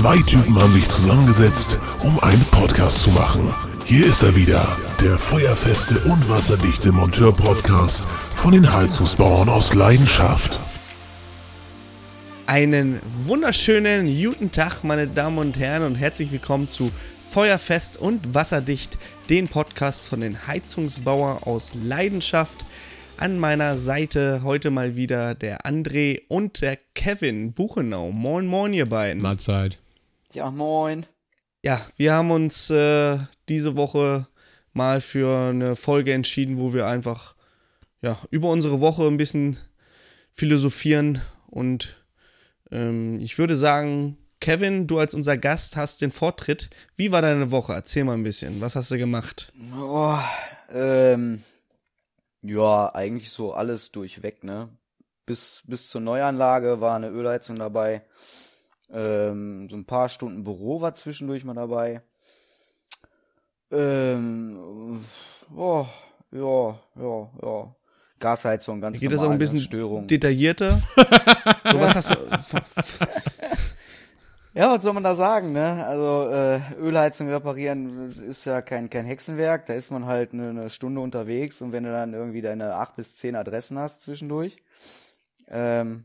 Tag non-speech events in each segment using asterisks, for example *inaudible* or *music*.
Zwei Typen haben sich zusammengesetzt, um einen Podcast zu machen. Hier ist er wieder, der feuerfeste und wasserdichte Monteur-Podcast von den Heizungsbauern aus Leidenschaft. Einen wunderschönen guten Tag, meine Damen und Herren, und herzlich willkommen zu Feuerfest und Wasserdicht, den Podcast von den Heizungsbauern aus Leidenschaft. An meiner Seite heute mal wieder der André und der Kevin Buchenau. Moin, moin, ihr beiden. Mahlzeit. Ja, moin. Ja, wir haben uns äh, diese Woche mal für eine Folge entschieden, wo wir einfach ja, über unsere Woche ein bisschen philosophieren. Und ähm, ich würde sagen, Kevin, du als unser Gast hast den Vortritt. Wie war deine Woche? Erzähl mal ein bisschen. Was hast du gemacht? Oh, ähm, ja, eigentlich so alles durchweg, ne? Bis, bis zur Neuanlage war eine Ölheizung dabei. Ähm, so ein paar Stunden Büro war zwischendurch mal dabei. Ähm, oh, ja, ja, ja. Gasheizung, ganz Geht das auch ein bisschen Störung. detaillierter? *laughs* so, was hast du? Ja, was soll man da sagen, ne? Also äh, Ölheizung reparieren ist ja kein kein Hexenwerk. Da ist man halt eine, eine Stunde unterwegs und wenn du dann irgendwie deine acht bis zehn Adressen hast zwischendurch, ähm,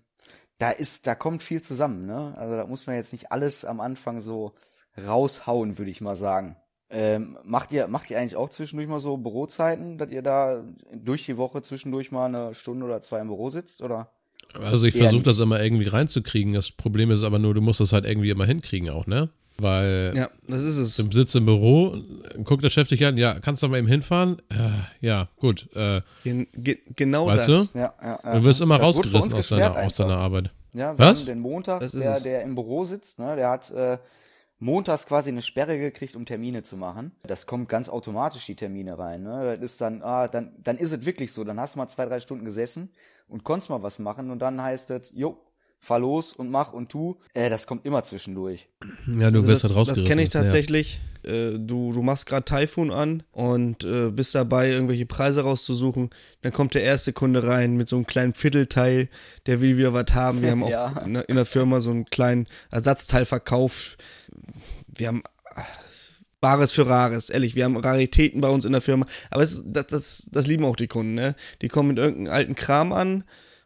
da ist, da kommt viel zusammen, ne? Also da muss man jetzt nicht alles am Anfang so raushauen, würde ich mal sagen. Ähm, macht ihr macht ihr eigentlich auch zwischendurch mal so Bürozeiten, dass ihr da durch die Woche zwischendurch mal eine Stunde oder zwei im Büro sitzt, oder? Also ich versuche das immer irgendwie reinzukriegen. Das Problem ist aber nur, du musst das halt irgendwie immer hinkriegen auch, ne? Weil ja, das ist es. du sitzt im Büro, guckt der Chef dich an, ja, kannst du mal eben hinfahren? Äh, ja, gut. Äh, Gen ge genau weißt das. du? Ja, ja, ja. Du wirst immer Das rausgerissen aus deiner, aus deiner. Arbeit. Ja, wir Was? haben den Montag, Das ist der, der im Büro sitzt, ne, der hat äh, montags quasi eine Sperre gekriegt, um Termine zu machen. Das kommt ganz automatisch die Termine rein. Ne? Das ist dann, ah, dann, dann ist es wirklich so. Dann hast du mal zwei, drei Stunden gesessen und konntest mal was machen und dann heißt es, jo, fahr los und mach und tu. Äh, das kommt immer zwischendurch. Ja, du Also wirst das, halt rausgerissen. Das kenne ich ja. tatsächlich. Äh, du, du machst gerade Typhoon an und äh, bist dabei, irgendwelche Preise rauszusuchen. Dann kommt der erste Kunde rein mit so einem kleinen Viertelteil, der will wieder was haben. Wir haben auch *laughs* Ja. in, der- in der Firma so einen kleinen Ersatzteil verkauft. Wir haben ah, Bares für Rares, ehrlich. Wir haben Raritäten bei uns in der Firma. Aber es, das, das, das lieben auch die Kunden, ne? Die kommen mit irgendeinem alten Kram an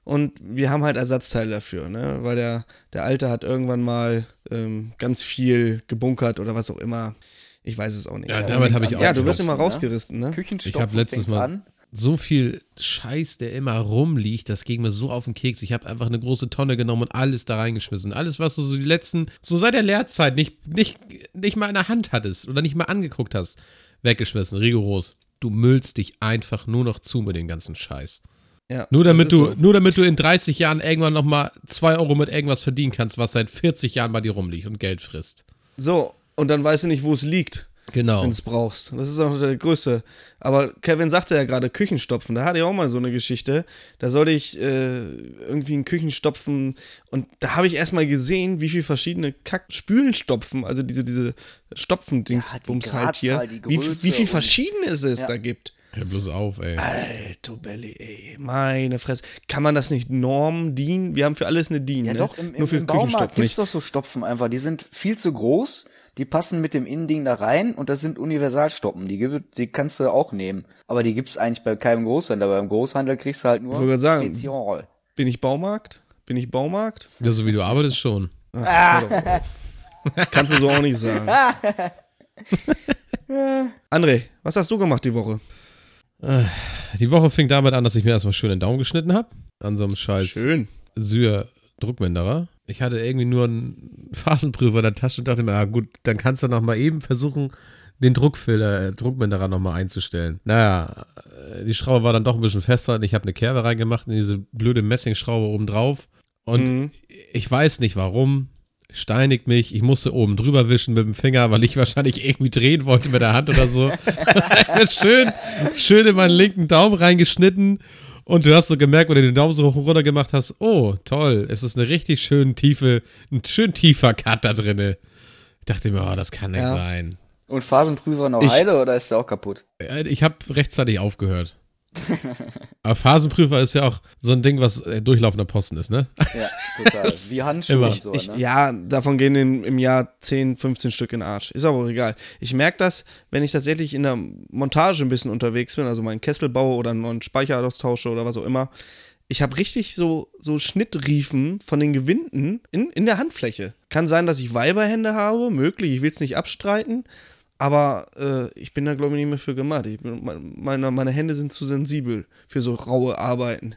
und wir haben halt Ersatzteile dafür, ne? Weil der, der Alte hat irgendwann mal ähm, ganz viel gebunkert oder was auch immer. Ich weiß es auch nicht. Ja, damit habe ich auch ja, du wirst immer rausgerissen, ne? Küchenstopfen Ich habe letztes Mal an. so viel Scheiß, der immer rumliegt, das ging mir so auf den Keks. Ich habe einfach eine große Tonne genommen und alles da reingeschmissen. Alles, was du so die letzten, so seit der Lehrzeit nicht, nicht, nicht mal in der Hand hattest oder nicht mal angeguckt hast, weggeschmissen. Rigoros. Du müllst dich einfach nur noch zu mit dem ganzen Scheiß. Ja, Nur damit du, so. nur damit du in 30 Jahren irgendwann nochmal 2 Euro mit irgendwas verdienen kannst, was seit 40 Jahren bei dir rumliegt und Geld frisst. So, und dann weißt du nicht, wo es liegt. Genau. wenn es brauchst. Das ist auch der Größte. Aber Kevin sagte ja gerade Küchenstopfen. Da hatte ich auch mal so eine Geschichte. Da sollte ich äh, irgendwie einen Küchenstopfen und da habe ich erstmal gesehen, wie viele verschiedene Kack-Spülenstopfen, also diese, diese Stopfendings, Ja, die halt hier, die wie, wie viel und- verschiedenes es Ja. da gibt. Hör bloß auf, ey. Alter Belly, ey, meine Fresse. Kann man das nicht Norm dienen? Wir haben für alles eine DIN, Ja ne? doch, im, im, Nur für im Baumarkt gibt's doch so Stopfen einfach. Die sind viel zu groß, die passen mit dem Innending da rein und das sind Universalstoppen. Die, gibt- die kannst du auch nehmen. Aber die gibt's eigentlich bei keinem Großhandel. Beim Großhandel kriegst du halt nur Ich wollte gerade sagen. Spezial. Bin ich Baumarkt? Bin ich Baumarkt? Ja, so wie du arbeitest schon. *laughs* Kannst du so auch nicht sagen. *laughs* André, was hast du gemacht die Woche? Die Woche fing damit an, dass ich mir erstmal schön den Daumen geschnitten habe. An so einem scheiß Schön. Syr-Druckminderer. Ich hatte irgendwie nur einen Phasenprüfer in der Tasche und dachte mir, ah gut, dann kannst du noch mal eben versuchen, den Druckfilter, äh, Druckminderer noch mal einzustellen. Naja, äh, die Schraube war dann doch ein bisschen fester und ich habe eine Kerbe reingemacht in diese blöde Messingschraube oben drauf. Und Mhm. ich weiß nicht warum, steinigt mich. Ich musste oben drüber wischen mit dem Finger, weil ich wahrscheinlich irgendwie drehen wollte mit der Hand oder so. *laughs* schön, schön in meinen linken Daumen reingeschnitten. Und du hast so gemerkt, wenn du den Daumen so hoch und runter gemacht hast, oh, toll, es ist eine richtig schön tiefe, ein schön tiefer Cut da drinne. Ich dachte mir, oh, das kann nicht Ja. sein. Und Phasenprüfer noch Ich- heile oder ist der auch kaputt? Äh, Ich habe rechtzeitig aufgehört. Aber Phasenprüfer ist ja auch so ein Ding, was äh, durchlaufender Posten ist, ne? Ja, total. *laughs* Wie Handschuhe Immer. und so, Ich, ne? Ja, davon gehen im, im Jahr 10, 15 Stück in den Arsch. Ist aber auch egal. Ich merke das, wenn ich tatsächlich in der Montage ein bisschen unterwegs bin, also meinen Kessel baue oder einen neuen Speicher austausche oder was auch immer. Ich habe richtig so, so Schnittriefen von den Gewinden in, in der Handfläche. Kann sein, dass ich Weiberhände habe, möglich, ich will es nicht abstreiten. Aber äh, ich bin da, glaube ich, nicht mehr für gemacht. Ich bin, meine, meine Hände sind zu sensibel für so raue Arbeiten.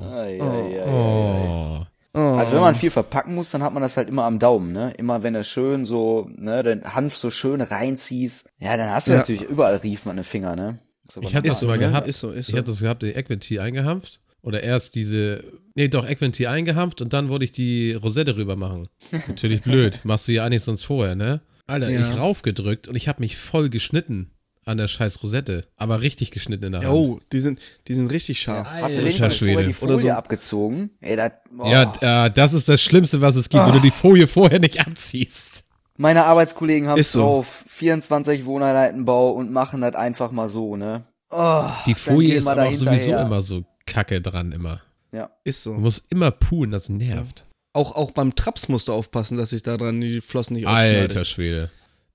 Ai, *laughs* ai, ai. Oh. Also wenn man viel verpacken muss, dann hat man das halt immer am Daumen, ne? Immer wenn du schön so, ne, den Hanf so schön reinziehst, ja, dann hast du Ja. natürlich überall Riefen an den Finger, ne? So, Ich hatte das so, mal ne? gehabt. Ist so, ist Ich so. hatte das gehabt, die Equinty eingehampft. Oder erst diese, nee, doch, Equinty eingehampft und dann wollte ich die Rosette rüber machen. Natürlich blöd. Machst du ja eigentlich sonst vorher, ne? Alter, Ja. ich raufgedrückt und ich habe mich voll geschnitten an der scheiß Rosette. Aber richtig geschnitten in der Hand. Oh, die sind, die sind richtig scharf. hast du wenigstens vorher die Folie Oder so. abgezogen? Ey, das, oh. Ja, äh, das ist das Schlimmste, was es gibt, wenn du die Folie vorher nicht abziehst. Meine Arbeitskollegen haben so. drauf, 24 Wohneinheitenbau und machen das einfach mal so, ne? Oh, Die Folie ist aber auch sowieso immer so kacke dran, immer. Ja. Ist so. Du musst immer poolen, das nervt. Auch, auch beim Traps musst du aufpassen, dass sich da dran die Flossen nicht Alter ausschneidest. Schwede.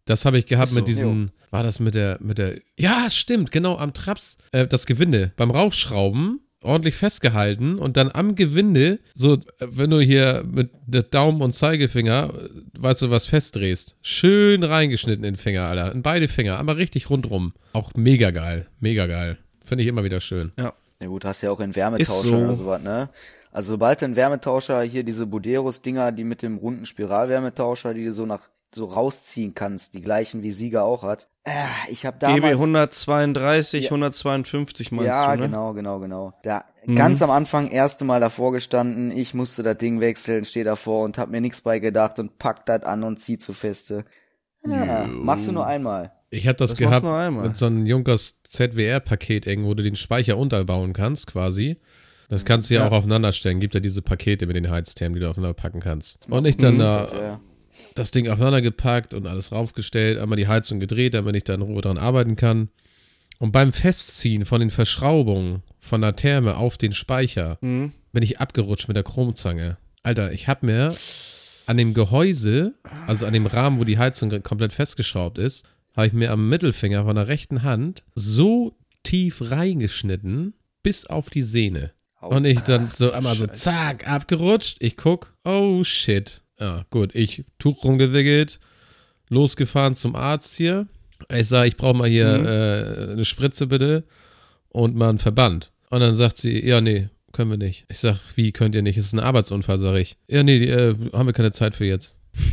Das habe ich gehabt so, mit diesem, war das mit der, mit der, ja, stimmt, genau, am Traps, äh, das Gewinde. Beim Raufschrauben ordentlich festgehalten und dann am Gewinde, so, äh, wenn du hier mit der Daumen und Zeigefinger, äh, weißt du, was festdrehst, schön reingeschnitten in den Finger, Alter, in beide Finger, aber richtig rundrum. Auch mega geil, mega geil. Finde ich immer wieder schön. Ja. Ja gut, hast ja auch in Wärmetauscher so. oder sowas, ne? Also sobald du einen Wärmetauscher, hier diese Buderus-Dinger, die mit dem runden Spiralwärmetauscher, die du so nach so rausziehen kannst, die gleichen wie Sieger auch hat. Äh, ich habe damals... GB 132, Ja. 152 meinst ja, du, ne? genau, genau, genau. Da ganz am Anfang erste Mal davor gestanden, ich musste das Ding wechseln, stehe davor und hab mir nichts bei gedacht und pack das an und zieh zu feste. Ja, machst du nur einmal. Ich habe das, Das gehabt du nur einmal. mit so einem Junkers ZWR-Paket irgendwo, wo du den Speicher unterbauen kannst, quasi. Das kannst du ja, Ja. auch aufeinander stellen. Gibt ja diese Pakete mit den Heiztermen, die du aufeinander packen kannst. Und ich dann da Ja. das Ding aufeinander gepackt und alles raufgestellt, einmal die Heizung gedreht, damit ich da in Ruhe dran arbeiten kann. Und beim Festziehen von den Verschraubungen von der Therme auf den Speicher Mhm. bin ich abgerutscht mit der Chromzange. Alter, ich hab mir an dem Gehäuse, also an dem Rahmen, wo die Heizung komplett festgeschraubt ist, habe ich mir am Mittelfinger von der rechten Hand so tief reingeschnitten, bis auf die Sehne. Und ich dann so einmal so zack, abgerutscht. Ich guck, oh shit. Ja, gut, ich Tuch rumgewickelt, losgefahren zum Arzt hier. Ich sage, ich brauche mal hier äh, eine Spritze bitte und mal einen Verband. Und dann sagt sie, ja, nee, können wir nicht. Ich sag, wie könnt ihr nicht? Es ist ein Arbeitsunfall, sag ich. Ja, nee, die, äh, haben wir keine Zeit für jetzt. *laughs*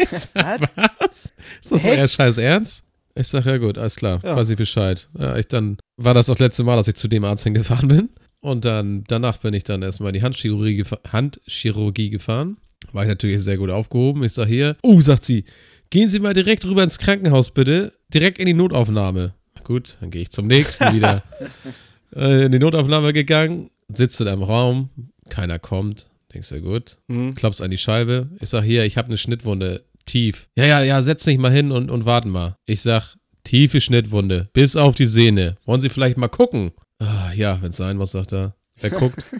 Ich sag, Was? was? Ist das euer scheiß Ernst? Ich sag, ja gut, alles klar, Ja. weiß ich Bescheid. Ja, ich dann, war das das letzte Mal, dass ich zu dem Arzt hingefahren bin. Und dann, danach bin ich dann erstmal in die Handchirurgie, gefa- Handchirurgie gefahren. War ich natürlich sehr gut aufgehoben. Ich sag hier, oh, sagt sie, gehen Sie mal direkt rüber ins Krankenhaus, bitte. Direkt in die Notaufnahme. Gut, dann gehe ich zum nächsten wieder. *laughs* äh, in die Notaufnahme gegangen, sitze da im Raum, keiner kommt. Denkst du, gut, Mhm. klappst an die Scheibe. Ich sag, hier, ich habe eine Schnittwunde, tief. Ja, ja, ja, setz dich mal hin und, und warten mal. Ich sag, tiefe Schnittwunde, bis auf die Sehne. Wollen Sie vielleicht mal gucken? Ah, ja, wenn's sein muss, sagt er. Er guckt. *laughs*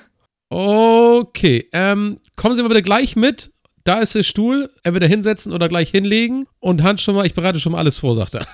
Okay, ähm, kommen Sie mal bitte gleich mit. Da ist der Stuhl. Entweder hinsetzen oder gleich hinlegen. Und Hand schon mal, ich bereite schon mal alles vor, sagt er.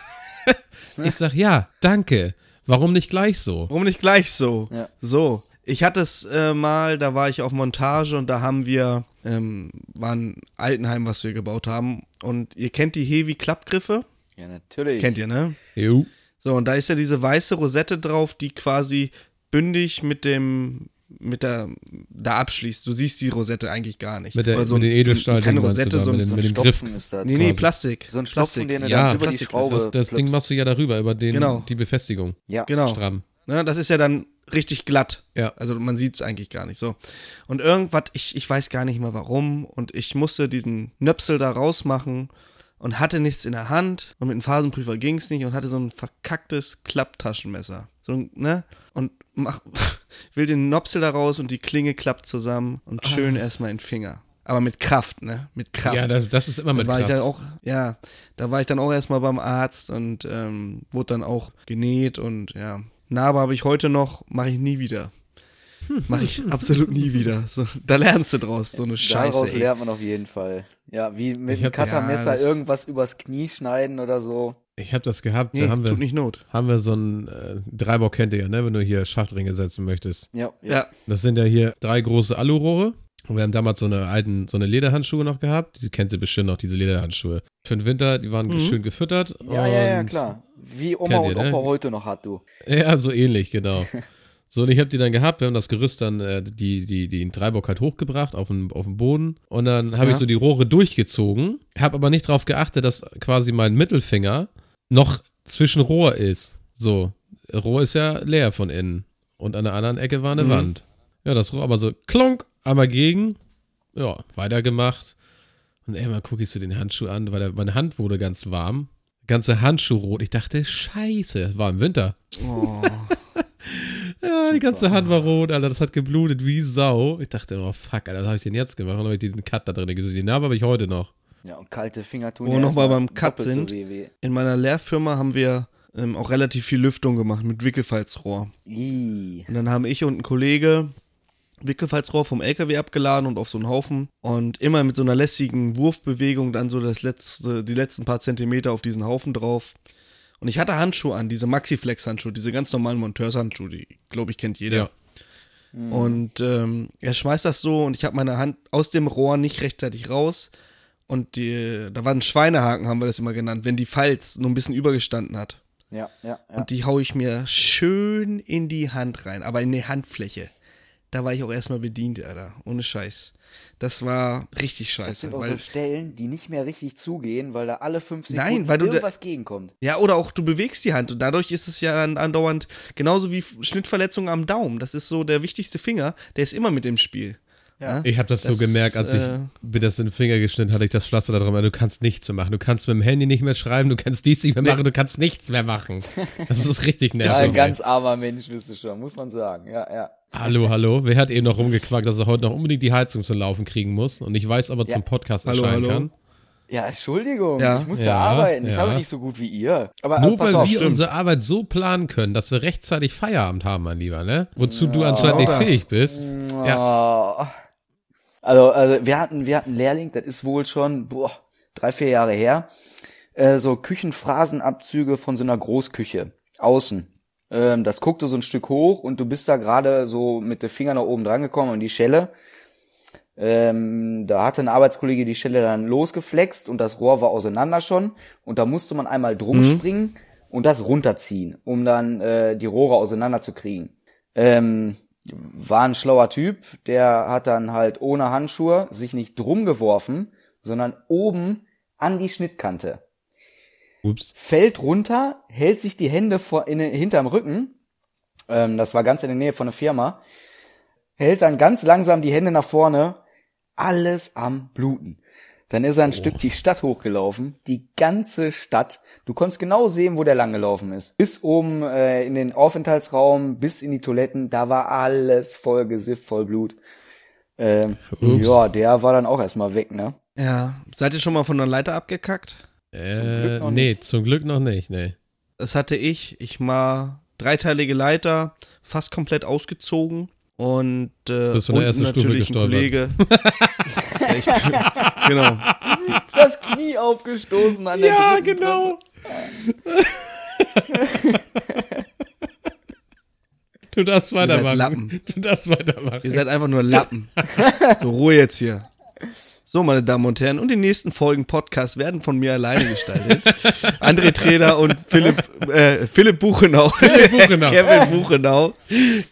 *laughs* ich sag, ja, danke. Warum nicht gleich so? Warum nicht gleich so? Ja. So. Ich hatte es äh, mal, da war ich auf Montage und da haben wir, ähm, war ein Altenheim, was wir gebaut haben. Und ihr kennt die Heavy-Klappgriffe? Ja, natürlich. Kennt ihr, ne? Jo. So, und da ist ja diese weiße Rosette drauf, die quasi bündig mit dem, mit der, da abschließt. Du siehst die Rosette eigentlich gar nicht. Mit, der, Oder so mit den Edelstahl, keine Rosette, so mit, so mit dem Griff. Stopfen ist das. nee, nee, quasi. Plastik. So ein Stopfen, Plastik. den du Ja, Plastik- Schraube Das, das Ding machst du ja darüber, über den, Genau. die Befestigung. Ja. Genau. Stramm. Ne, das ist ja dann richtig glatt. Ja. Also man sieht es eigentlich gar nicht so. Und irgendwas, ich, ich weiß gar nicht mehr warum, und ich musste diesen Nöpsel da rausmachen und hatte nichts in der Hand und mit dem Phasenprüfer ging es nicht und hatte so ein verkacktes Klapptaschenmesser. So, ne? Und mach, *laughs* will den Nopsel da raus und die Klinge klappt zusammen und schön erstmal in den Finger. Aber mit Kraft, ne? Mit Kraft. Ja, das, das ist immer mit da war Kraft. ich dann auch, ja, da war ich dann auch erstmal beim Arzt und ähm, wurde dann auch genäht und ja, Narbe habe ich heute noch, mache ich nie wieder. Mache ich absolut nie wieder. So, da lernst du draus, so eine Scheiße. Daraus Ey. lernt man auf jeden Fall. Ja, wie mit einem Cuttermesser Ja, irgendwas übers Knie schneiden oder so. Ich habe das gehabt, Nee, da haben tut wir, nicht Not. haben wir so einen äh, Dreibau kennt ihr ja, ne, wenn du hier Schachtringe setzen möchtest. Ja, ja. Ja, Das sind ja hier drei große Alurohre. Und wir haben damals so eine alten, so eine Lederhandschuhe noch gehabt. Die kennt ihr bestimmt noch, diese Lederhandschuhe. Für den Winter, die waren Mhm. schön gefüttert. Ja, ja, ja, und- klar. Wie Oma Kennt und ihr, ne? Opa heute noch hat, du. Ja, so ähnlich, genau. So, und ich habe die dann gehabt, wir haben das Gerüst dann, äh, die, die, in Dreibock halt hochgebracht auf den, auf den Boden. Und dann habe Ja. ich so die Rohre durchgezogen, habe aber nicht darauf geachtet, dass quasi mein Mittelfinger noch zwischen Rohr ist. So, Rohr ist ja leer von innen. Und an der anderen Ecke war eine Mhm. Wand. Ja, das Rohr aber so klonk, einmal gegen, ja, weitergemacht. Und irgendwann gucke ich so den Handschuh an, weil der, meine Hand wurde ganz warm. Ganze Handschuh rot. Ich dachte, scheiße, war im Winter. oh, *laughs* Ja, die ganze Hand war rot, Alter. Das hat geblutet wie Sau. Ich dachte, oh fuck, Alter, was habe ich denn jetzt gemacht? Und habe ich diesen Cut da drin gesehen. Die Narbe habe ich heute noch. Ja, und kalte Finger tun Wo wir noch mal erstmal beim Cut so sind. weh, weh. in meiner Lehrfirma haben wir ähm, auch relativ viel Lüftung gemacht mit Wickelfalzrohr. Ih. Und dann haben ich und ein Kollege Wickelfalzrohr vom LKW abgeladen und auf so einen Haufen und immer mit so einer lässigen Wurfbewegung dann so das letzte, die letzten paar Zentimeter auf diesen Haufen drauf. Und ich hatte Handschuhe an, diese Maxiflex-Handschuhe, diese ganz normalen Monteurshandschuhe, die, glaube ich, kennt jeder. Ja. Und ähm, er schmeißt das so und ich habe meine Hand aus dem Rohr nicht rechtzeitig raus. Und die, da war ein Schweinehaken, haben wir das immer genannt, wenn die Falz nur ein bisschen übergestanden hat. Ja, ja, ja. Und die hau ich mir schön in die Hand rein, aber in die Handfläche. Da war ich auch erstmal bedient, Alter. Ohne Scheiß. Das war richtig Das scheiße. sind auch so Stellen, die nicht mehr richtig zugehen, weil da alle fünf Nein, Sekunden weil du da- irgendwas gegenkommt. ja, oder auch du bewegst die Hand und dadurch ist es ja andauernd genauso wie Schnittverletzungen am Daumen. Das ist so der wichtigste Finger, der ist immer mit im Spiel. Ja. Ich habe das, Das, so gemerkt, als ich äh, mir das in den Finger geschnitten hatte, ich das Pflaster da dran, du kannst nichts mehr machen. Du kannst mit dem Handy nicht mehr schreiben, du kannst dies nicht mehr machen, du kannst nichts mehr machen. *laughs* Das ist richtig Ja, nervig. ein ey. ganz armer Mensch bist du schon, muss man sagen. Ja, ja. hallo, hallo. Wer hat eben noch rumgequackt, dass er heute noch unbedingt die Heizung zum Laufen kriegen muss und ich weiß, ob er Ja. zum Podcast Hallo, erscheinen hallo. kann? Ja, Entschuldigung, Ja. ich muss ja, Ja, arbeiten. Ich ja. habe nicht so gut wie ihr. Aber Nur äh, pass weil auf, wir stimmt. unsere Arbeit so planen können, dass wir rechtzeitig Feierabend haben, mein Lieber, ne? Wozu du anscheinend nicht fähig bist. Ja. Also, also wir hatten, wir hatten einen Lehrling, das ist wohl schon boah, drei, vier Jahre her. Äh, so Küchenphrasenabzüge von so einer Großküche außen. Ähm, das guckte so ein Stück hoch und du bist da gerade so mit den Fingern nach oben dran gekommen und die Schelle. Ähm, da hatte ein Arbeitskollege die Schelle dann losgeflext und das Rohr war auseinander schon und da musste man einmal drum springen und das runterziehen, um dann äh, die Rohre auseinander zu kriegen. Ähm, war ein schlauer Typ, der hat dann halt ohne Handschuhe sich nicht drum geworfen, sondern oben an die Schnittkante. Ups. Fällt runter, hält sich die Hände vor, in, hinterm Rücken, ähm, das war ganz in der Nähe von der Firma, hält dann ganz langsam die Hände nach vorne, alles am Bluten. Dann ist er ein Stück die Stadt hochgelaufen, die ganze Stadt. Du konntest genau sehen, wo der langgelaufen ist. Bis oben äh, in den Aufenthaltsraum, bis in die Toiletten, da war alles voll gesifft, voll Blut. Ähm, ja, der war dann auch erstmal weg, ne? Ja. Seid ihr schon mal von der Leiter abgekackt? Äh, Glück noch nee, nicht. zum Glück noch nicht, nee. Das hatte ich. Ich war dreiteilige Leiter, fast komplett ausgezogen. Und äh, Bist von der unten ersten Stufe gestolpert. Kollege. *laughs* ich, genau. Das Knie aufgestoßen an der Ja, dritten genau. Du darfst weitermachen. Lappen. Du darfst weitermachen. Ihr seid einfach nur Lappen. So, Ruhe jetzt hier. So, meine Damen und Herren, und die nächsten Folgen Podcast werden von mir alleine gestaltet. *laughs* André Treder und Philipp, äh, Philipp Buchenau. Philipp Buchenau. *laughs* Kevin Buchenau.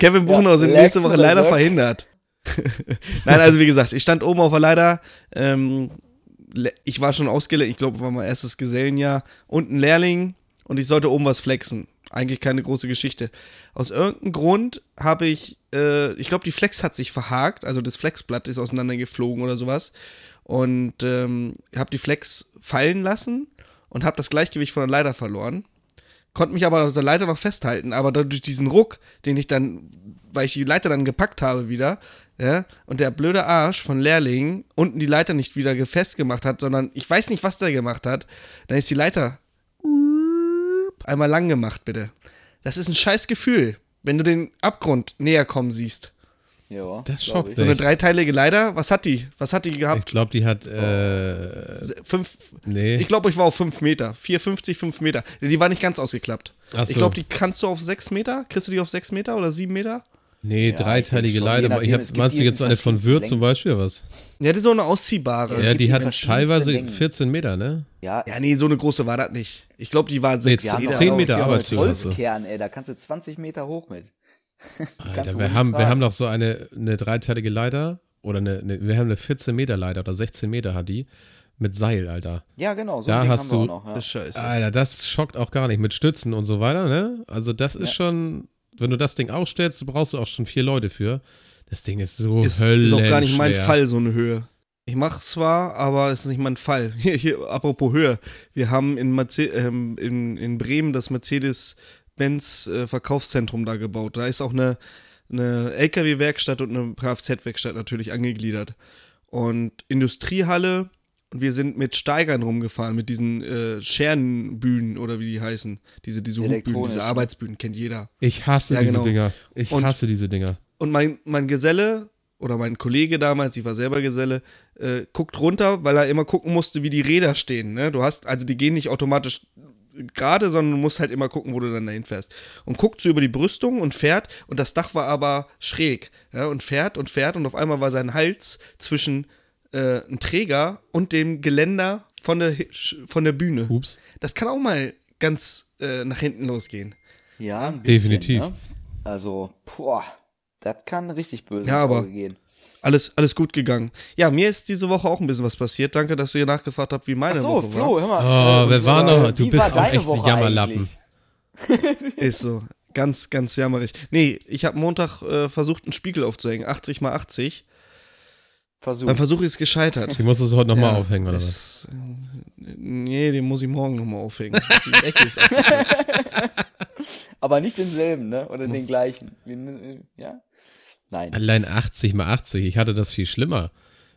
Kevin Buchenau sind nächste Woche leider verhindert. *laughs* Nein, also wie gesagt, ich stand oben auf der Leiter. Ähm, ich war schon ausgelernt, ich glaube, war mein erstes Gesellenjahr. Und ein Lehrling und ich sollte oben was flexen. Eigentlich keine große Geschichte. Aus irgendeinem Grund habe ich, äh, ich glaube, die Flex hat sich verhakt, also das Flexblatt ist auseinandergeflogen oder sowas. Und ähm, habe die Flex fallen lassen und habe das Gleichgewicht von der Leiter verloren. Konnte mich aber auf der Leiter noch festhalten, aber durch diesen Ruck, den ich dann, weil ich die Leiter dann gepackt habe wieder, ja, und der blöde Arsch von Lehrling unten die Leiter nicht wieder ge- festgemacht hat, sondern ich weiß nicht, was der gemacht hat, dann ist die Leiter einmal lang gemacht, bitte. Das ist ein scheiß Gefühl, wenn du den Abgrund näher kommen siehst. Ja, Das schockt ich. So eine dreiteilige Leiter, was hat die? Was hat die Ich gehabt? glaube, die hat, äh, Fünf, nee. Ich glaube, ich war auf 5 Meter. 4,50, 5 Meter. Die war nicht ganz ausgeklappt. Ach so. Ich glaube, die kannst du auf 6 Meter. Kriegst du die auf 6 Meter oder 7 Meter? nee, Ja, dreiteilige ich Leiter. nachdem, Ich hab, meinst du jetzt in eine von Würth zum. Beispiel oder was? Ja, die ist so eine ausziehbare. Ja, die hat teilweise Längen. 14 Meter, ne? Ja, Ja, nee, so eine große war das nicht. Ich glaube, die war 6 Nee, Meter. noch- 10 auch. Meter als Holzkern, ey, da kannst du 20 Meter hoch mit. Alter, wir haben, wir tragen. haben noch so eine, eine dreiteilige Leiter oder eine, eine, wir haben eine 14 Meter Leiter oder 16 Meter hat die mit Seil, Alter. Ja, genau, so Da hast haben wir du- auch noch. Ja. Das ist scheiße. Alter, das schockt auch gar nicht mit Stützen und so weiter, ne? Also das ist schon, wenn du das Ding aufstellst, brauchst du auch schon vier Leute für. Das Ding ist so ist, ist auch gar nicht mein Fall, so eine Höhe. Ich mache zwar, aber es ist nicht mein Fall. *laughs* Hier, hier apropos Höhe. Wir haben in, Merce ähm, in, in Bremen das Mercedes-Benz äh, Verkaufszentrum da gebaut. Da ist auch eine, eine LKW-Werkstatt und eine Kfz-Werkstatt natürlich angegliedert. Und Industriehalle. Und wir sind mit Steigern rumgefahren, mit diesen äh, Scherenbühnen oder wie die heißen. Diese, diese Elektronisch, diese ne? Arbeitsbühnen, kennt jeder. Ich hasse Ja, diese genau. Dinger. Ich Und- hasse diese Dinger. Und mein, mein Geselle oder mein Kollege damals, ich war selber Geselle, äh, guckt runter, weil er immer gucken musste, wie die Räder stehen. Ne? Du hast, also die gehen nicht automatisch gerade, sondern du musst halt immer gucken, wo du dann dahin fährst. Und guckt so über die Brüstung und fährt und das Dach war aber schräg. Ja? Und fährt und fährt und auf einmal war sein Hals zwischen äh, einem Träger und dem Geländer von der, von der Bühne. Ups. Das kann auch mal ganz äh, nach hinten losgehen. Ja, ein bisschen, Definitiv. Ne? Also, boah, das kann richtig böse Ja, aber- gehen. Alles, alles gut gegangen. Ja, mir ist diese Woche auch ein bisschen was passiert. Danke, dass ihr nachgefragt habt, wie meine Ach so, Woche Flo, war. hör mal. Oh, äh, wer und war zwar, noch? Du bist war auch echt ein Jammerlappen. *laughs* Ist so. Ganz, ganz jammerig. Nee, ich habe Montag äh, versucht, einen Spiegel aufzuhängen. 80 mal 80. Versuch. Beim Versuch ist gescheitert. Die musst du heute nochmal aufhängen, oder was? äh, Nee, den muss ich morgen nochmal aufhängen. Die Ecke ist. *laughs* Aber nicht denselben, ne? Oder den gleichen. Äh, Ja? Nein. Allein 80 mal 80. Ich hatte das viel schlimmer.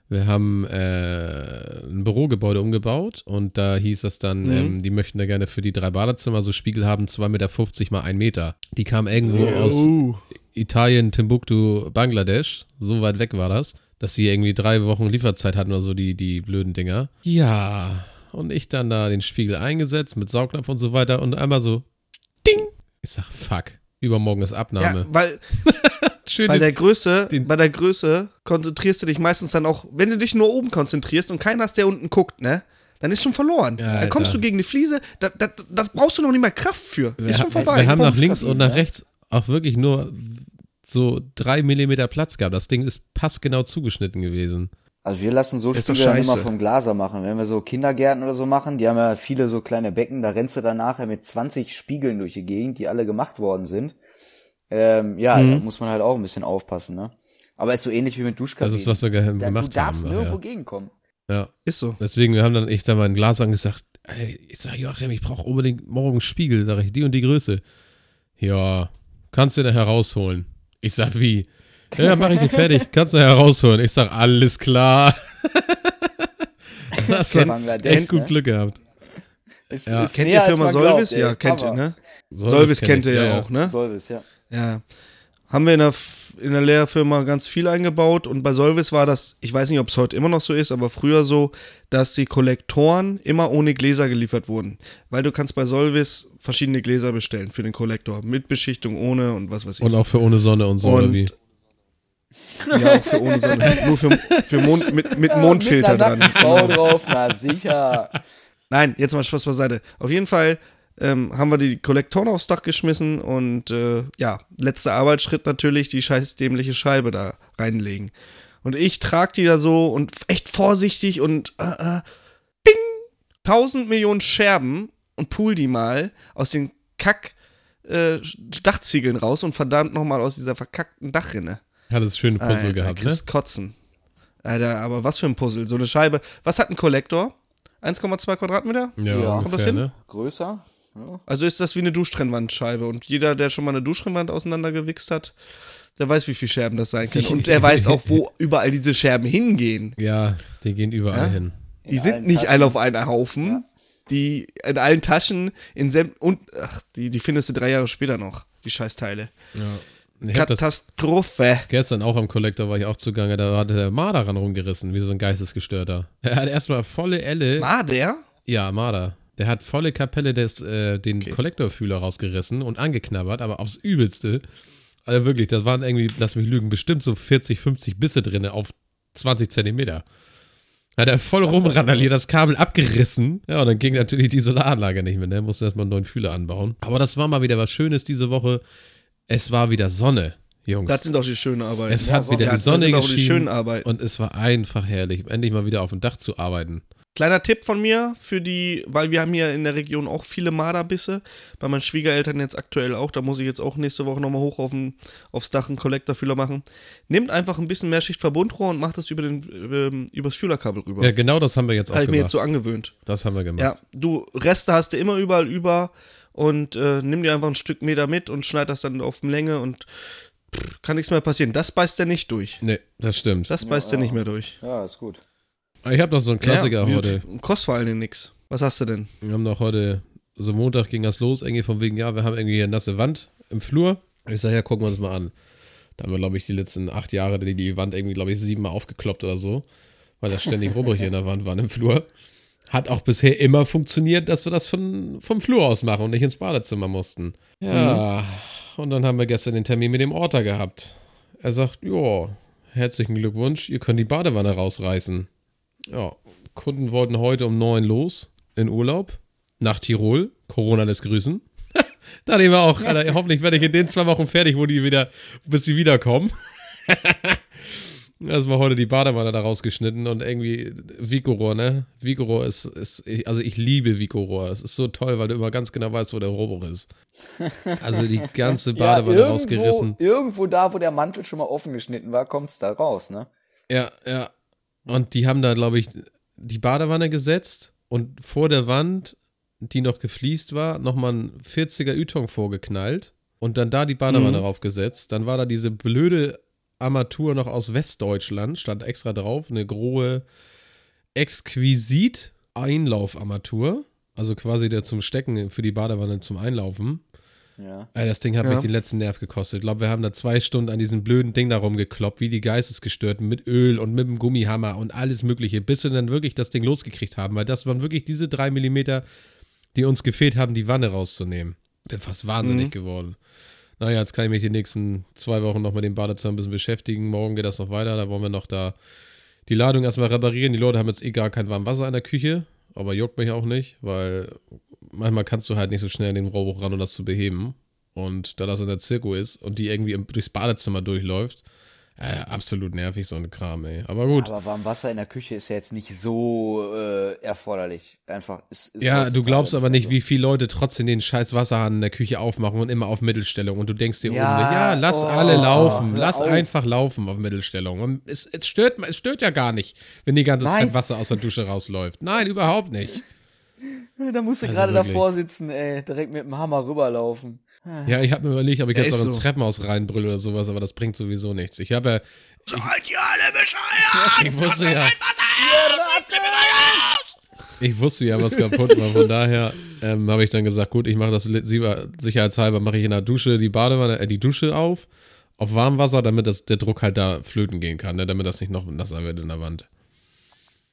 Wir haben äh, ein Bürogebäude umgebaut und da hieß es dann, Mhm. ähm, die möchten da gerne für die drei Badezimmer so Spiegel haben, 2,50 Meter mal 1 Meter. Die kamen irgendwo aus Oh. Italien, Timbuktu, Bangladesch. So weit weg war das, dass sie irgendwie drei Wochen Lieferzeit hatten oder so, die, die blöden Dinger. Ja, und ich dann da den Spiegel eingesetzt mit Saugnapf und so weiter und einmal so, ding. Ich sag, fuck, übermorgen ist Ja, Abnahme. weil *laughs* Schön bei der Größe, bei der Größe konzentrierst du dich meistens dann auch, wenn du dich nur oben konzentrierst und keiner ist, der unten guckt, ne? Dann ist schon verloren. Ja, dann kommst du gegen eine Fliese, da, da, das brauchst du noch nicht mal Kraft für. Wir, ist schon wir vorbei. haben nach links und nach rechts auch wirklich nur so drei Millimeter Platz gehabt. Das Ding ist passgenau zugeschnitten gewesen. Also wir lassen so dann immer vom Glaser machen. Wenn wir so Kindergärten oder so machen, die haben ja viele so kleine Becken, da rennst du dann nachher mit 20 Spiegeln durch die Gegend, die alle gemacht worden sind. Ähm, ja, Mhm. da muss man halt auch ein bisschen aufpassen, ne? Aber ist so ähnlich wie mit Duschkabinen. Das ist, was wir gemacht Du darfst haben. nirgendwo Ja. gegenkommen. ja. Ist so. Deswegen, wir haben dann ich da mal ein Glas angesagt, ey, ich sag, Joachim, ich brauche unbedingt morgen Spiegel, sag ich, die und die Größe. Ja, kannst du da herausholen? Ich sag, wie? Ja, mach ich dir *laughs* fertig, kannst du herausholen. Ich sag, alles klar. *laughs* das hat echt gut ne? Glück gehabt. Ist, Ja. ist Kennt ihr Firma Solvis? ja, kennt ihr, ne? Solvis Solvis kenn kennt ihr ja, auch, ne? Solvis, ja. Ja. Haben wir in der, in der Lehrfirma ganz viel eingebaut und bei Solvis war das, ich weiß nicht, ob es heute immer noch so ist, aber früher so, dass die Kollektoren immer ohne Gläser geliefert wurden. Weil du kannst bei Solvis verschiedene Gläser bestellen für den Kollektor. Mit Beschichtung, ohne und was weiß ich. Und auch für ohne Sonne und so, Und- oder wie? ja, auch für ohne Sonne. *laughs* Nur für, für Mond, mit, mit Mondfilter mit dran. Genau. drauf, na sicher. Nein, jetzt mal Spaß beiseite. Auf jeden Fall ähm, haben wir die Kollektoren aufs Dach geschmissen und äh, ja, letzter Arbeitsschritt natürlich die scheiß dämliche Scheibe da reinlegen. Und ich trage die da so und echt vorsichtig und äh, äh, bing, tausend Millionen Scherben und pool die mal aus den Kack äh, Dachziegeln raus und verdammt nochmal aus dieser verkackten Dachrinne. Hat es schöne Puzzle Alter, gehabt, ne? Kotzen. Alter, aber was für ein Puzzle. So eine Scheibe. Was hat ein Kollektor? 1,2 Quadratmeter? Ja, Ja. Kommt das ungefähr, hin? ne? Größer? Ja. Also ist das wie eine Duschtrennwandscheibe. Und jeder, der schon mal eine Duschtrennwand auseinandergewichst hat, der weiß, wie viele Scherben das sein können. Und der weiß auch, wo *laughs* überall diese Scherben hingehen. Ja, die gehen überall Ja? hin. Die In sind nicht Taschen. alle auf einen Haufen. die in allen Taschen, in Sem und, ach, die, die findest du drei Jahre später noch, die Scheißteile. Ja. Katastrophe. gestern auch am Kollektor war ich auch zugange, da hatte der Marder ran rumgerissen, wie so ein Geistesgestörter. Er hat erstmal volle Elle. War der? Ja, Marder. Der hat volle Kapelle des, äh, den Kollektorfühler rausgerissen und angeknabbert, aber aufs Übelste. Also wirklich, das waren irgendwie, lass mich lügen, bestimmt so 40, 50 Bisse drinne auf 20 Zentimeter. Hat er voll rumrandaliert, das Kabel abgerissen. Ja, und dann ging natürlich die Solaranlage nicht mehr, ne? Musste erstmal einen neuen Fühler anbauen. Aber das war mal wieder was Schönes diese Woche. Es war wieder Sonne, Jungs. Das sind doch die schönen Arbeiten. es hat wieder Ja, die das Sonne auch die geschienen schönen Arbeiten. und es war einfach herrlich, endlich mal wieder auf dem Dach zu arbeiten. Kleiner Tipp von mir für die, weil wir haben hier in der Region auch viele Marderbisse. Bei meinen Schwiegereltern jetzt aktuell auch. Da muss ich jetzt auch nächste Woche nochmal hoch auf den, aufs Dach einen Kollektorfühler machen. Nehmt einfach ein bisschen mehr Schicht Verbundrohr und macht das über den, ähm, übers Fühlerkabel rüber. Ja, genau das haben wir jetzt auch Habe ich mir gemacht. jetzt so angewöhnt. das haben wir gemacht. Ja, du, Reste hast du immer überall über und äh, nimm dir einfach ein Stück Meter mit und schneid das dann auf Länge und pff, kann nichts mehr passieren. Das beißt er nicht durch. Nee, das stimmt. Das beißt er nicht mehr durch. Ja, ist gut. Ich habe noch so einen Klassiker ja, heute. Kostet vor allen Dingen nichts. Was hast du denn? Wir haben noch heute, so Montag ging das los, irgendwie von wegen, ja, wir haben irgendwie eine nasse Wand im Flur. Ich sage, ja, gucken wir uns mal an. Da haben wir, glaube ich, die letzten acht Jahre die, die Wand irgendwie, glaube ich, siebenmal aufgekloppt oder so, weil da ständig Rohbrüche in der Wand waren im Flur. Hat auch bisher immer funktioniert, dass wir das von, vom Flur aus machen und nicht ins Badezimmer mussten. Ja, und dann haben wir gestern den Termin mit dem Orter gehabt. Er sagt, ja, herzlichen Glückwunsch, ihr könnt die Badewanne rausreißen. Ja, Kunden wollten heute um neun los in Urlaub nach Tirol. Corona lässt grüßen. *laughs* da nehmen wir auch, Alter, hoffentlich werde ich in den zwei Wochen fertig, wo die wieder, bis sie wiederkommen. *laughs* Das war heute die Badewanne da rausgeschnitten und irgendwie Vicorohr, ne? Vicorohr ist, ist, also ich liebe Vicorohr. Es ist so toll, weil du immer ganz genau weißt, wo der Rohrbruch ist. Also die ganze *laughs* Badewanne irgendwo, rausgerissen. Irgendwo da, wo der Mantel schon mal offen geschnitten war, kommt's da raus, ne? Ja, ja. Und die haben da, glaube ich, die Badewanne gesetzt und vor der Wand, die noch gefliest war, nochmal ein 40er Ytong vorgeknallt und dann da die Badewanne raufgesetzt. Dann war da diese blöde Armatur noch aus Westdeutschland, stand extra drauf, eine große Exquisit Einlaufarmatur. Also quasi der zum Stecken für die Badewanne zum Einlaufen. Ja. Ey, das Ding hat Ja. mich den letzten Nerv gekostet. Ich glaube, wir haben da zwei Stunden an diesem blöden Ding da rumgekloppt, wie die Geistesgestörten, mit Öl und mit dem Gummihammer und alles Mögliche, bis wir dann wirklich das Ding losgekriegt haben, weil das waren wirklich diese drei Millimeter, die uns gefehlt haben, die Wanne rauszunehmen. Bin fast wahnsinnig geworden. Naja, jetzt kann ich mich die nächsten zwei Wochen noch mit dem Badezimmer ein bisschen beschäftigen. Morgen geht das noch weiter. Da wollen wir noch da die Ladung erstmal reparieren. Die Leute haben jetzt eh gar kein warmes Wasser in der Küche, aber juckt mich auch nicht, weil manchmal kannst du halt nicht so schnell in den Rohrbruch ran, um das zu beheben. Und da das in der Zirko ist und die irgendwie durchs Badezimmer durchläuft, äh, absolut nervig, so ein Kram, ey. Aber gut. Aber warm Wasser in der Küche ist ja jetzt nicht so äh, erforderlich. Einfach ist, ist Ja, du glaubst aber nicht, so. wie viele Leute trotzdem den scheiß Wasserhahn in der Küche aufmachen und immer auf Mittelstellung. Und du denkst dir Ja, oben, ja, lass oh, alle laufen. hör Lass auf. einfach laufen auf Mittelstellung. Und es, es, stört, es stört ja gar nicht, wenn die ganze Nein. Zeit Wasser aus der Dusche rausläuft. Nein, überhaupt nicht. *laughs* Da musst du Also gerade davor sitzen, ey, direkt mit dem Hammer rüberlaufen. Ja, ich habe mir überlegt, ob ich jetzt noch ins so. Treppenhaus reinbrülle oder sowas, aber das bringt sowieso nichts. Ich habe ja, Seid ihr alle bescheuert? ich wusste ja, ich wusste ja, was kaputt war. Von daher ähm, habe ich dann gesagt, gut, ich mache das sicherheitshalber, mache ich in der Dusche die Badewanne, äh, die Dusche auf, auf Warmwasser, damit das, der Druck halt da flöten gehen kann, ne? damit das nicht noch nasser wird in der Wand.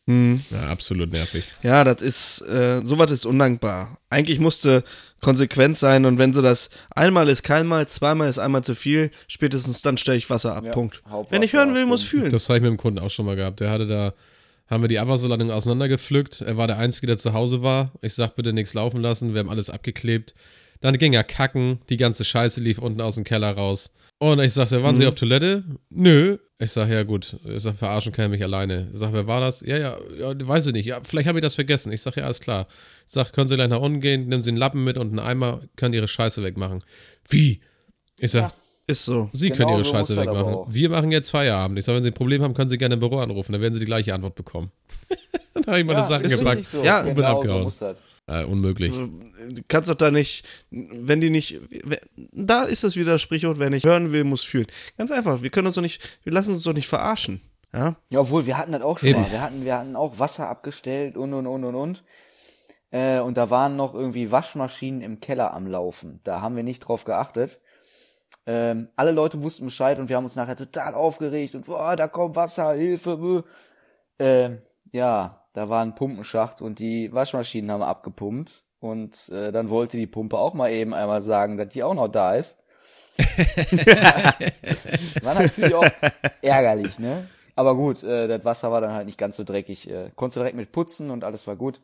Ja, absolut nervig. Ja, das ist, äh, sowas ist undankbar. Eigentlich musste konsequent sein und wenn sie das einmal ist keinmal, zweimal ist einmal zu viel, spätestens dann stelle ich Wasser ab. Ja, Punkt. Hauptwasser Wenn ich hören will, muss fühlen. Das habe ich mit dem Kunden auch schon mal gehabt. Der hatte da, haben wir die Abwasserladung auseinandergepflückt. Er war der Einzige, der zu Hause war. Ich sag, bitte nichts laufen lassen. Wir haben alles abgeklebt. Dann ging er kacken. Die ganze Scheiße lief unten aus dem Keller raus. Und ich sagte, waren Sie auf Toilette? Nö. Ich sag, ja gut. Ich sag, verarschen kann er mich alleine. Ich sag, wer war das? Ja, ja, ja weiß ich nicht. Ja, vielleicht habe ich das vergessen. Ich sag, ja, alles klar. Ich sag, können Sie gleich nach unten gehen, nehmen Sie einen Lappen mit und einen Eimer, können Ihre Scheiße wegmachen. Wie? Ich sag, Ist so. Sie Genau können Ihre so Scheiße wegmachen. Wir machen jetzt Feierabend. Ich sage, wenn Sie ein Problem haben, können Sie gerne im Büro anrufen. Dann werden Sie die gleiche Antwort bekommen. *laughs* dann habe ich meine Sachen ist gepackt. so. Ja, und bin genau so abgehauen. das. Äh, unmöglich. Du kannst doch da nicht, wenn die nicht, da ist das wieder das Sprichwort, wer nicht hören will, muss fühlen. Ganz einfach, wir können uns doch nicht, wir lassen uns doch nicht verarschen. Ja? Ja, obwohl, wir hatten das auch schon Eben. mal. Wir hatten, wir hatten auch Wasser abgestellt und, und, und, und, und. Äh, und da waren noch irgendwie Waschmaschinen im Keller am Laufen. Da haben wir nicht drauf geachtet. Ähm, alle Leute wussten Bescheid und wir haben uns nachher total aufgeregt und boah, da kommt Wasser, Hilfe. Ähm, ja, da war ein Pumpenschacht und die Waschmaschinen haben abgepumpt und äh, dann wollte die Pumpe auch mal eben einmal sagen, dass die auch noch da ist. *laughs* war natürlich auch ärgerlich, ne? Aber gut, äh, das Wasser war dann halt nicht ganz so dreckig. Äh, konntest du direkt mit putzen und alles war gut.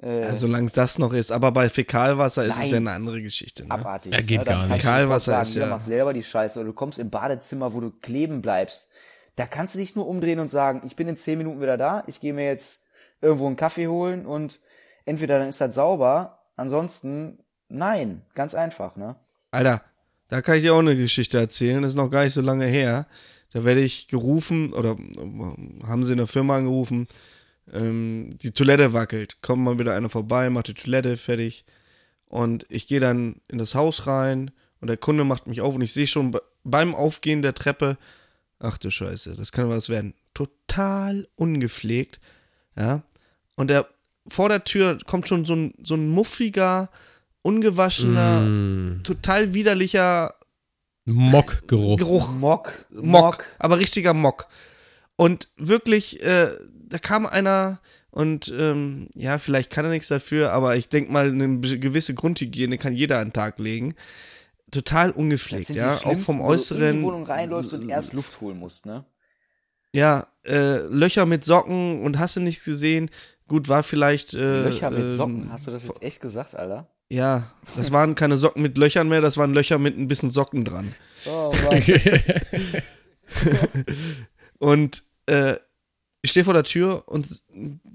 Äh, ja, solange das noch ist. Aber bei Fäkalwasser ist Nein. es ja eine andere Geschichte. Ne? abartig. Ja, geht? Dann gar nicht. du Fäkalwasser sagen, ist ja, ja- mach selber die Scheiße. Oder du kommst im Badezimmer, wo du kleben bleibst. Da kannst du dich nur umdrehen und sagen, ich bin in zehn Minuten wieder da, ich gehe mir jetzt irgendwo einen Kaffee holen und entweder dann ist das sauber, ansonsten nein. Ganz einfach, ne? Alter, da kann ich dir auch eine Geschichte erzählen. Das ist noch gar nicht so lange her. Da werde ich gerufen oder haben sie in der Firma angerufen, ähm, die Toilette wackelt. Kommt mal wieder einer vorbei, macht die Toilette fertig. Und ich gehe dann in das Haus rein und der Kunde macht mich auf und ich sehe schon be- beim Aufgehen der Treppe, ach du Scheiße, das kann was werden. Total ungepflegt. Ja. Und der vor der Tür kommt schon so ein, so ein muffiger, ungewaschener, Mm, total widerlicher Mockgeruch. Geruch. Mock. Mock, aber richtiger Mock. Und wirklich, äh, da kam einer und ähm, ja, vielleicht kann er nichts dafür, aber ich denke mal, eine gewisse Grundhygiene kann jeder an den Tag legen. Total ungepflegt, ja, auch vom wo du in die Äußeren. Wohnung reinläufst und erst Luft holen musst, ne? Ja, äh, Löcher mit Socken und hast du nichts gesehen. Gut, war vielleicht. Äh, Löcher mit ähm, Socken. Hast du das jetzt echt gesagt, Alter? Ja, das waren keine Socken mit Löchern mehr, das waren Löcher mit ein bisschen Socken dran. Oh. *laughs* Und äh, ich stehe vor der Tür und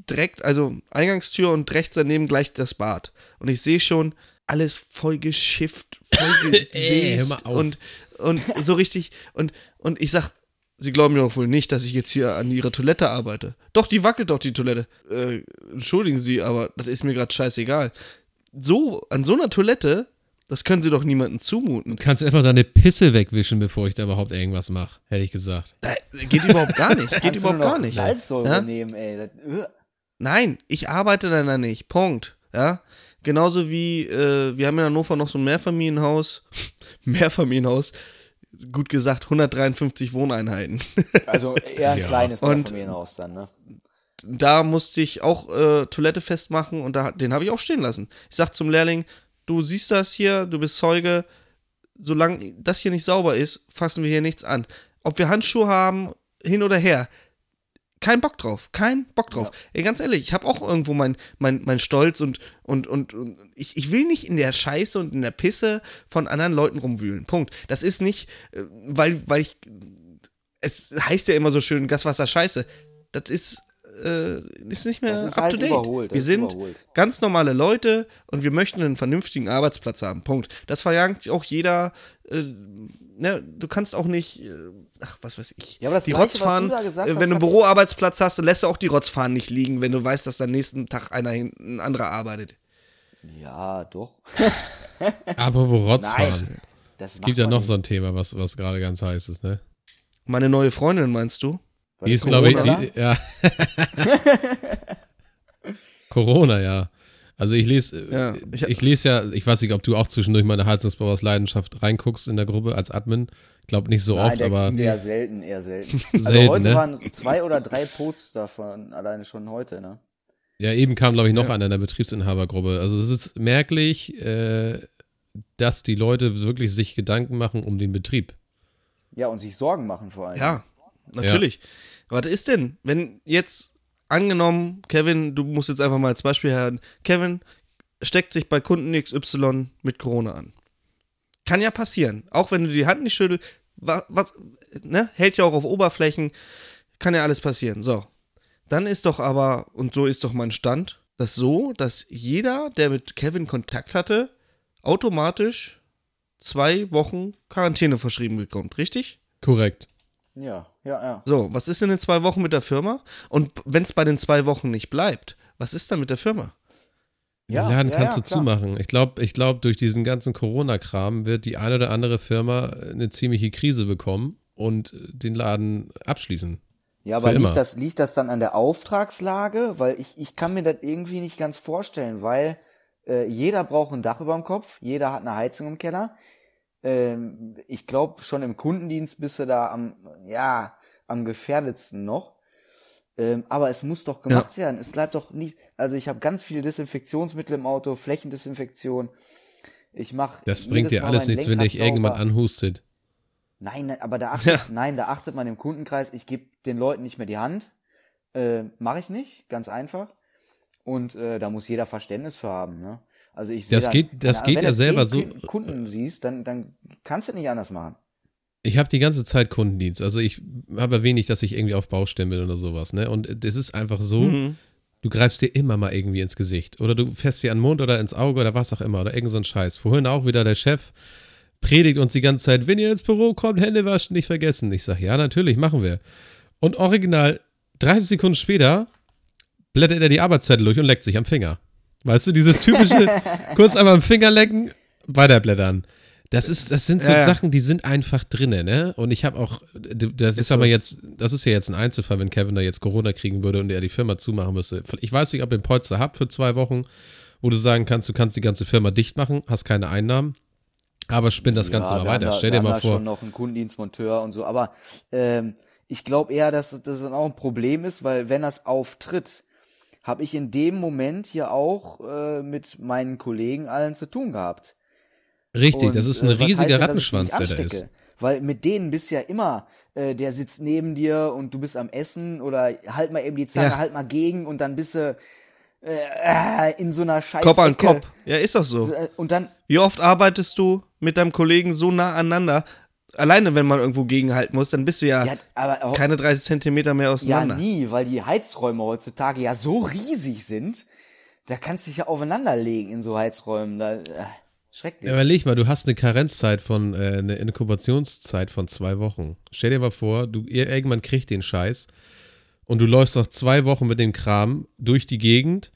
direkt, also Eingangstür und rechts daneben gleich das Bad. Und ich sehe schon alles voll geschifft, *laughs* voll Ey, hör gesägt mal auf. und, und so richtig. Und, und ich sag, Sie glauben mir doch wohl nicht, dass ich jetzt hier an Ihrer Toilette arbeite. Doch, die wackelt doch, die Toilette. Äh, entschuldigen Sie, aber das ist mir gerade scheißegal. So, an so einer Toilette, das können Sie doch niemandem zumuten. Du kannst einfach deine Pisse wegwischen, bevor ich da überhaupt irgendwas mache, hätte ich gesagt. Da, geht überhaupt gar nicht. Geht Kannst überhaupt nur noch gar nicht. Salzsäure Ja? nehmen, ey. Das, äh. Nein, ich arbeite dann da nicht. Punkt. Ja. Genauso wie, äh, wir haben in Hannover noch so ein Mehrfamilienhaus. *laughs* Mehrfamilienhaus. Gut gesagt, 153 Wohneinheiten. *laughs* Also eher ein Ja. kleines Mehrfamilienhaus dann, ne? da musste ich auch äh, Toilette festmachen und da, den habe ich auch stehen lassen. Ich sag zum Lehrling, du siehst das hier, du bist Zeuge, solange das hier nicht sauber ist, fassen wir hier nichts an. Ob wir Handschuhe haben, hin oder her. Kein Bock drauf, kein Bock drauf. Ey, ganz ehrlich, ich habe auch irgendwo mein, mein, mein Stolz und, und, und, und ich, ich will nicht in der Scheiße und in der Pisse von anderen Leuten rumwühlen. Punkt. Das ist nicht, äh, weil, weil ich, es heißt ja immer so schön, Gaswasser Scheiße. Das ist, äh, ist nicht mehr ist up halt to date. überholt, Wir sind überholt. ganz normale Leute und wir möchten einen vernünftigen Arbeitsplatz haben. Punkt. Das verlangt auch jeder. Äh, ne, du kannst auch nicht, äh, ach, was weiß ich. Ja, aber das die Gleiche, was du äh, hast, wenn du einen Büroarbeitsplatz hast, dann lässt du auch die Rotzfahnen nicht liegen, wenn du weißt, dass am nächsten Tag einer hin, ein anderer arbeitet. Ja, doch. *laughs* Apropos Rotzfahren. Nein. Das Es gibt ja noch so ein Thema, was, was gerade ganz heiß ist, ne? Meine neue Freundin, meinst du? Die ist, glaube ich, Corona? die, ja. *laughs* Corona, ja. Also ich lese, Ja, ich, ich- lese ja, ich weiß nicht, ob du auch zwischendurch meine Heizungsbauers Leidenschaft reinguckst in der Gruppe als Admin. Ich glaube nicht so Nein, oft, der, aber eher selten, eher selten. *laughs* Selten, also heute ne? waren zwei oder drei Posts davon, alleine schon heute, ne? ja, eben kam, glaube ich, noch Ja. einer in der Betriebsinhabergruppe. Also es ist merklich, äh, dass die Leute wirklich sich Gedanken machen um den Betrieb. Ja, und sich Sorgen machen vor allem. Ja, natürlich. Was ist denn, wenn jetzt angenommen, Kevin, du musst jetzt einfach mal als Beispiel hören, Kevin steckt sich bei Kunden XY mit Corona an. Kann ja passieren. Auch wenn du die Hand nicht schüttelst, was, was, ne, hält ja auch auf Oberflächen, kann ja alles passieren. So. Dann ist doch aber, und so ist doch mein Stand, das so, dass jeder, der mit Kevin Kontakt hatte, automatisch zwei Wochen Quarantäne verschrieben bekommt, richtig? Korrekt. Ja, ja, ja. So, was ist in den zwei Wochen mit der Firma? Und wenn es bei den zwei Wochen nicht bleibt, was ist dann mit der Firma? Ja, Den Laden ja, kannst ja, du klar. zumachen. Ich glaube, ich glaub, durch diesen ganzen Corona-Kram wird die eine oder andere Firma eine ziemliche Krise bekommen und den Laden abschließen. Ja, aber liegt das, liegt das dann an der Auftragslage? Weil ich, ich kann mir das irgendwie nicht ganz vorstellen, weil äh, jeder braucht ein Dach über dem Kopf, jeder hat eine Heizung im Keller. Ähm, ich glaube, schon im Kundendienst bist du da am, ja, am gefährdetsten noch. Ähm, aber es muss doch gemacht werden. Es bleibt doch nicht. Also ich habe ganz viele Desinfektionsmittel im Auto, Flächendesinfektion. Ich mache. Das bringt dir alles nichts, wenn dich irgendjemand anhustet. Nein, aber da *laughs* achtet, nein, da achtet man im Kundenkreis, ich gebe den Leuten nicht mehr die Hand. Äh, Mache ich nicht, ganz einfach. Und äh, da muss jeder Verständnis für haben. Ne? Also ich seh Das da- geht- das wenn geht du ja selber so- Kunden siehst, dann, dann kannst du nicht anders machen. Ich habe die ganze Zeit Kundendienst. Also ich habe ja wenig, dass ich irgendwie auf Baustellen bin oder sowas. Ne? Und das ist einfach so, Mhm. du greifst dir immer mal irgendwie ins Gesicht. Oder du fährst dir an den Mund oder ins Auge oder was auch immer. Oder irgend so ein Scheiß. Vorhin auch wieder der Chef predigt uns die ganze Zeit, wenn ihr ins Büro kommt, Hände waschen, nicht vergessen. Ich sage, ja, natürlich, machen wir. Und original, 30 Sekunden später blättert er die Arbeitszettel durch und leckt sich am Finger. Weißt du, dieses typische, *laughs* kurz einmal am Finger lecken, weiterblättern. Das ist, das sind so Ja, ja. Sachen, die sind einfach drinne, ne? Und ich habe auch, das ist, so. aber jetzt, das ist ja jetzt ein Einzelfall, wenn Kevin da jetzt Corona kriegen würde und er die Firma zumachen müsste. Ich weiß nicht, ob ihr einen Polster habt für zwei Wochen, wo du sagen kannst, du kannst die ganze Firma dicht machen, hast keine Einnahmen, aber spinn das Ganze mal weiter. Da, Stell dir mal vor. schon noch einen Kundendienstmonteur und so, aber ähm, ich glaube eher, dass das dann auch ein Problem ist, weil wenn das auftritt, habe ich in dem Moment hier auch äh, mit meinen Kollegen allen zu tun gehabt. Richtig, Und, das ist ein äh, riesiger ich Rattenschwanz, der da ist. Weil mit denen bist ja immer, äh, der sitzt neben dir und du bist am Essen oder halt mal eben die Zange, Ja. halt mal gegen und dann bist du äh, in so einer Scheiße. Kopf an Kopf. Ja, ist doch so. Und dann, Wie oft arbeitest du mit deinem Kollegen so nah aneinander? Alleine, wenn man irgendwo gegenhalten muss, dann bist du ja, ja, aber auch, keine 30 Zentimeter mehr Ja, auseinander. nie, weil die Heizräume heutzutage ja so riesig sind. Da kannst du dich ja aufeinander legen in so Heizräumen. Da, äh, schrecklich. Ja, Überleg mal, du hast eine Karenzzeit von, äh, eine Inkubationszeit von zwei Wochen. Stell dir mal vor, du ihr- irgendwann kriegt den Scheiß und du läufst noch zwei Wochen mit dem Kram durch die Gegend,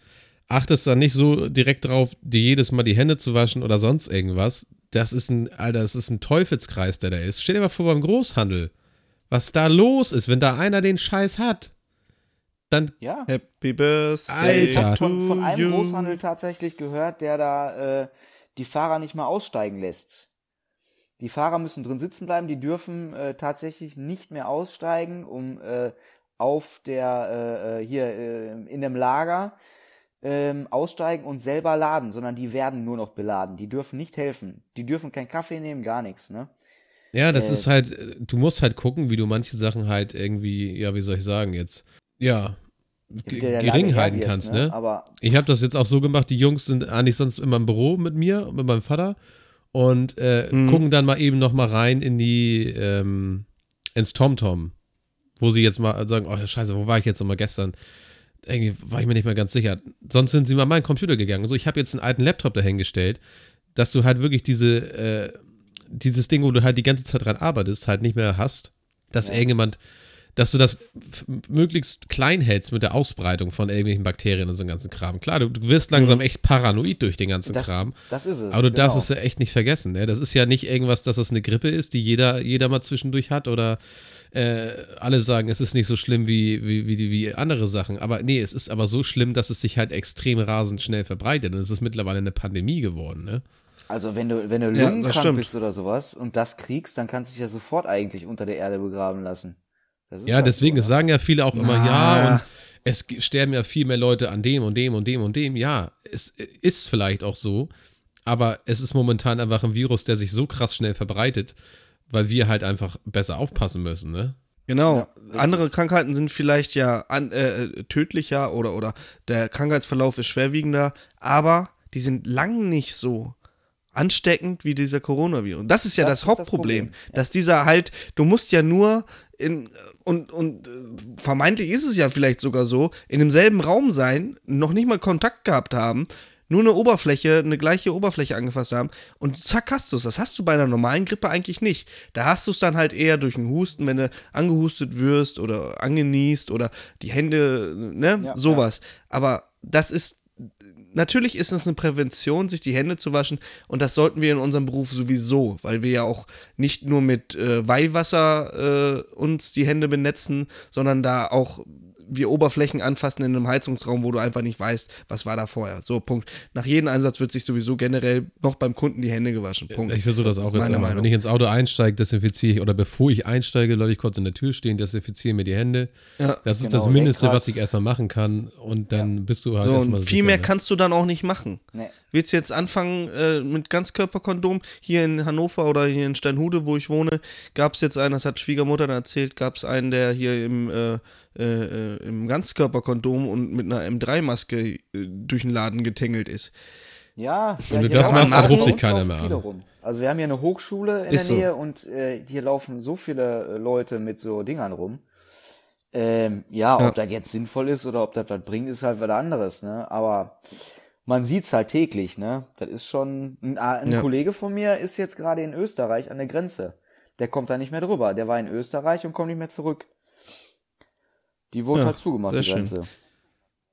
achtest dann nicht so direkt drauf, dir jedes Mal die Hände zu waschen oder sonst irgendwas. Das ist ein, Alter, das ist ein Teufelskreis, der da ist. Stell dir mal vor beim Großhandel, was da los ist, wenn da einer den Scheiß hat. Dann, ja. Happy Birthday Alter. Ich habe von, von einem you. Großhandel tatsächlich gehört, der da äh, die Fahrer nicht mehr aussteigen lässt. Die Fahrer müssen drin sitzen bleiben, die dürfen äh, tatsächlich nicht mehr aussteigen, um äh, auf der äh, äh, hier äh, in dem Lager ähm, aussteigen und selber laden, sondern die werden nur noch beladen. Die dürfen nicht helfen. Die dürfen keinen Kaffee nehmen, gar nichts, ne? ja, das Äh, ist halt, äh, du musst halt gucken, wie du manche Sachen halt irgendwie, ja, wie soll ich sagen, jetzt, ja, gering halten kannst, ne? Aber Ich habe das jetzt auch so gemacht, die Jungs sind eigentlich sonst immer im Büro mit mir, mit meinem Vater und äh, Mhm. gucken dann mal eben noch mal rein in die, ähm, ins TomTom, wo sie jetzt mal sagen, oh scheiße, wo war ich jetzt nochmal gestern? Irgendwie war ich mir nicht mehr ganz sicher. Sonst sind sie mal an meinen Computer gegangen. So, ich habe jetzt einen alten Laptop dahingestellt, dass du halt wirklich diese, äh, dieses Ding, wo du halt die ganze Zeit dran arbeitest, halt nicht mehr hast, dass irgendjemand, dass du das möglichst klein hältst mit der Ausbreitung von irgendwelchen Bakterien und so einem ganzen Kram. Klar, du, du wirst langsam echt paranoid durch den ganzen Mhm. das, Kram. das ist es. Aber du darfst genau. es ja echt nicht vergessen. Ne? Das ist ja nicht irgendwas, dass es eine Grippe ist, die jeder, jeder mal zwischendurch hat oder äh, alle sagen, es ist nicht so schlimm wie, wie, wie, wie andere Sachen. Aber nee, es ist aber so schlimm, dass es sich halt extrem rasend schnell verbreitet. Und es ist mittlerweile eine Pandemie geworden. Ne? Also wenn du, wenn du Ja, das lungenkrank stimmt. bist oder sowas und das kriegst, dann kannst du dich ja sofort eigentlich unter der Erde begraben lassen. Das ist Ja, halt deswegen, so, es sagen ja viele auch immer, Na. ja, und es sterben ja viel mehr Leute an dem und dem und dem und dem. Ja, es ist vielleicht auch so, aber es ist momentan einfach ein Virus, der sich so krass schnell verbreitet, weil wir halt einfach besser aufpassen müssen, ne? Genau. Andere Krankheiten sind vielleicht ja an, äh, tödlicher oder, oder der Krankheitsverlauf ist schwerwiegender, aber die sind lang nicht so ansteckend wie dieser Coronavirus. Und das ist ja Das das, das Hauptproblem, Problem, ja. dass dieser halt, du musst ja nur in, und, und äh, vermeintlich ist es ja vielleicht sogar so, in demselben Raum sein, noch nicht mal Kontakt gehabt haben, nur eine Oberfläche, eine gleiche Oberfläche angefasst haben und zack hast du es. Das hast du bei einer normalen Grippe eigentlich nicht. Da hast du es dann halt eher durch einen Husten, wenn du angehustet wirst oder angenießt oder die Hände, ne, Ja, sowas. Aber das ist natürlich ist es eine Prävention, sich die Hände zu waschen und das sollten wir in unserem Beruf sowieso, weil wir ja auch nicht nur mit äh, Weihwasser äh, uns die Hände benetzen, sondern da auch wir Oberflächen anfassen in einem Heizungsraum, wo du einfach nicht weißt, was war da vorher. So, Punkt. Nach jedem Einsatz wird sich sowieso generell noch beim Kunden die Hände gewaschen. Punkt. Ich versuche das auch Das jetzt meine. Meinung. Wenn ich ins Auto einsteige, desinfiziere ich, oder bevor ich einsteige, Leute, ich kurz in der Tür stehen, desinfiziere mir die Hände. Ja. Das ist Genau, das Mindeste, was ich erstmal machen kann. Und dann bist du halt So, erstmal und viel sicher, mehr ne? kannst du dann auch nicht machen. Nee. Willst du jetzt anfangen äh, mit Ganzkörperkondom? Hier in Hannover oder hier in Steinhude, wo ich wohne, gab es jetzt einen, das hat Schwiegermutter dann erzählt, gab es einen, der hier im, äh, äh, äh, im Ganzkörperkondom und mit einer M3-Maske äh, durch den Laden getängelt ist. Ja, Wenn ja, du das machst, laufen dann ruft uns keiner mehr viele an. Rum. Also wir haben hier eine Hochschule in Ist so. der Nähe und äh, hier laufen so viele äh, Leute mit so Dingern rum. Ähm, ja, Ja. ob das jetzt sinnvoll ist oder ob das was bringt, ist halt was anderes, ne? Aber man sieht's halt täglich, ne? Das ist schon ein, ein Ja. Kollege von mir ist jetzt gerade in Österreich an der Grenze. Der kommt da nicht mehr drüber. Der war in Österreich und kommt nicht mehr zurück. Die wurde Ja, halt zugemacht, die schön. Grenze.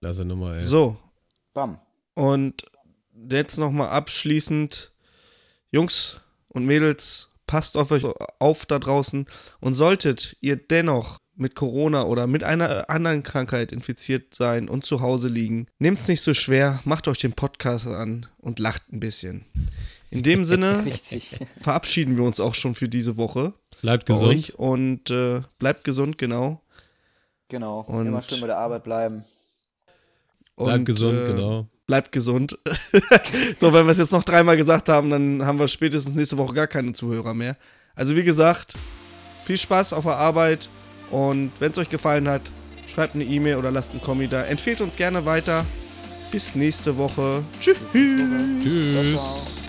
Klasse Nummer, ey. So, Bam. und jetzt nochmal abschließend, Jungs und Mädels, passt auf euch auf da draußen und solltet ihr dennoch mit Corona oder mit einer anderen Krankheit infiziert sein und zu Hause liegen, nehmt's nicht so schwer, macht euch den Podcast an und lacht ein bisschen. In dem *laughs* Sinne verabschieden wir uns auch schon für diese Woche. Bleibt gesund. und äh, bleibt gesund, genau. Genau. Und- Immer schön bei der Arbeit bleiben. Bleibt Und, gesund, äh, genau. Bleibt gesund. *laughs* so, wenn wir es jetzt noch dreimal gesagt haben, dann haben wir spätestens nächste Woche gar keine Zuhörer mehr. Also wie gesagt, viel Spaß auf der Arbeit und wenn es euch gefallen hat, schreibt eine E-Mail oder lasst einen Kommi da. Empfehlt uns gerne weiter. Bis nächste Woche. Tschüss. Tschüss.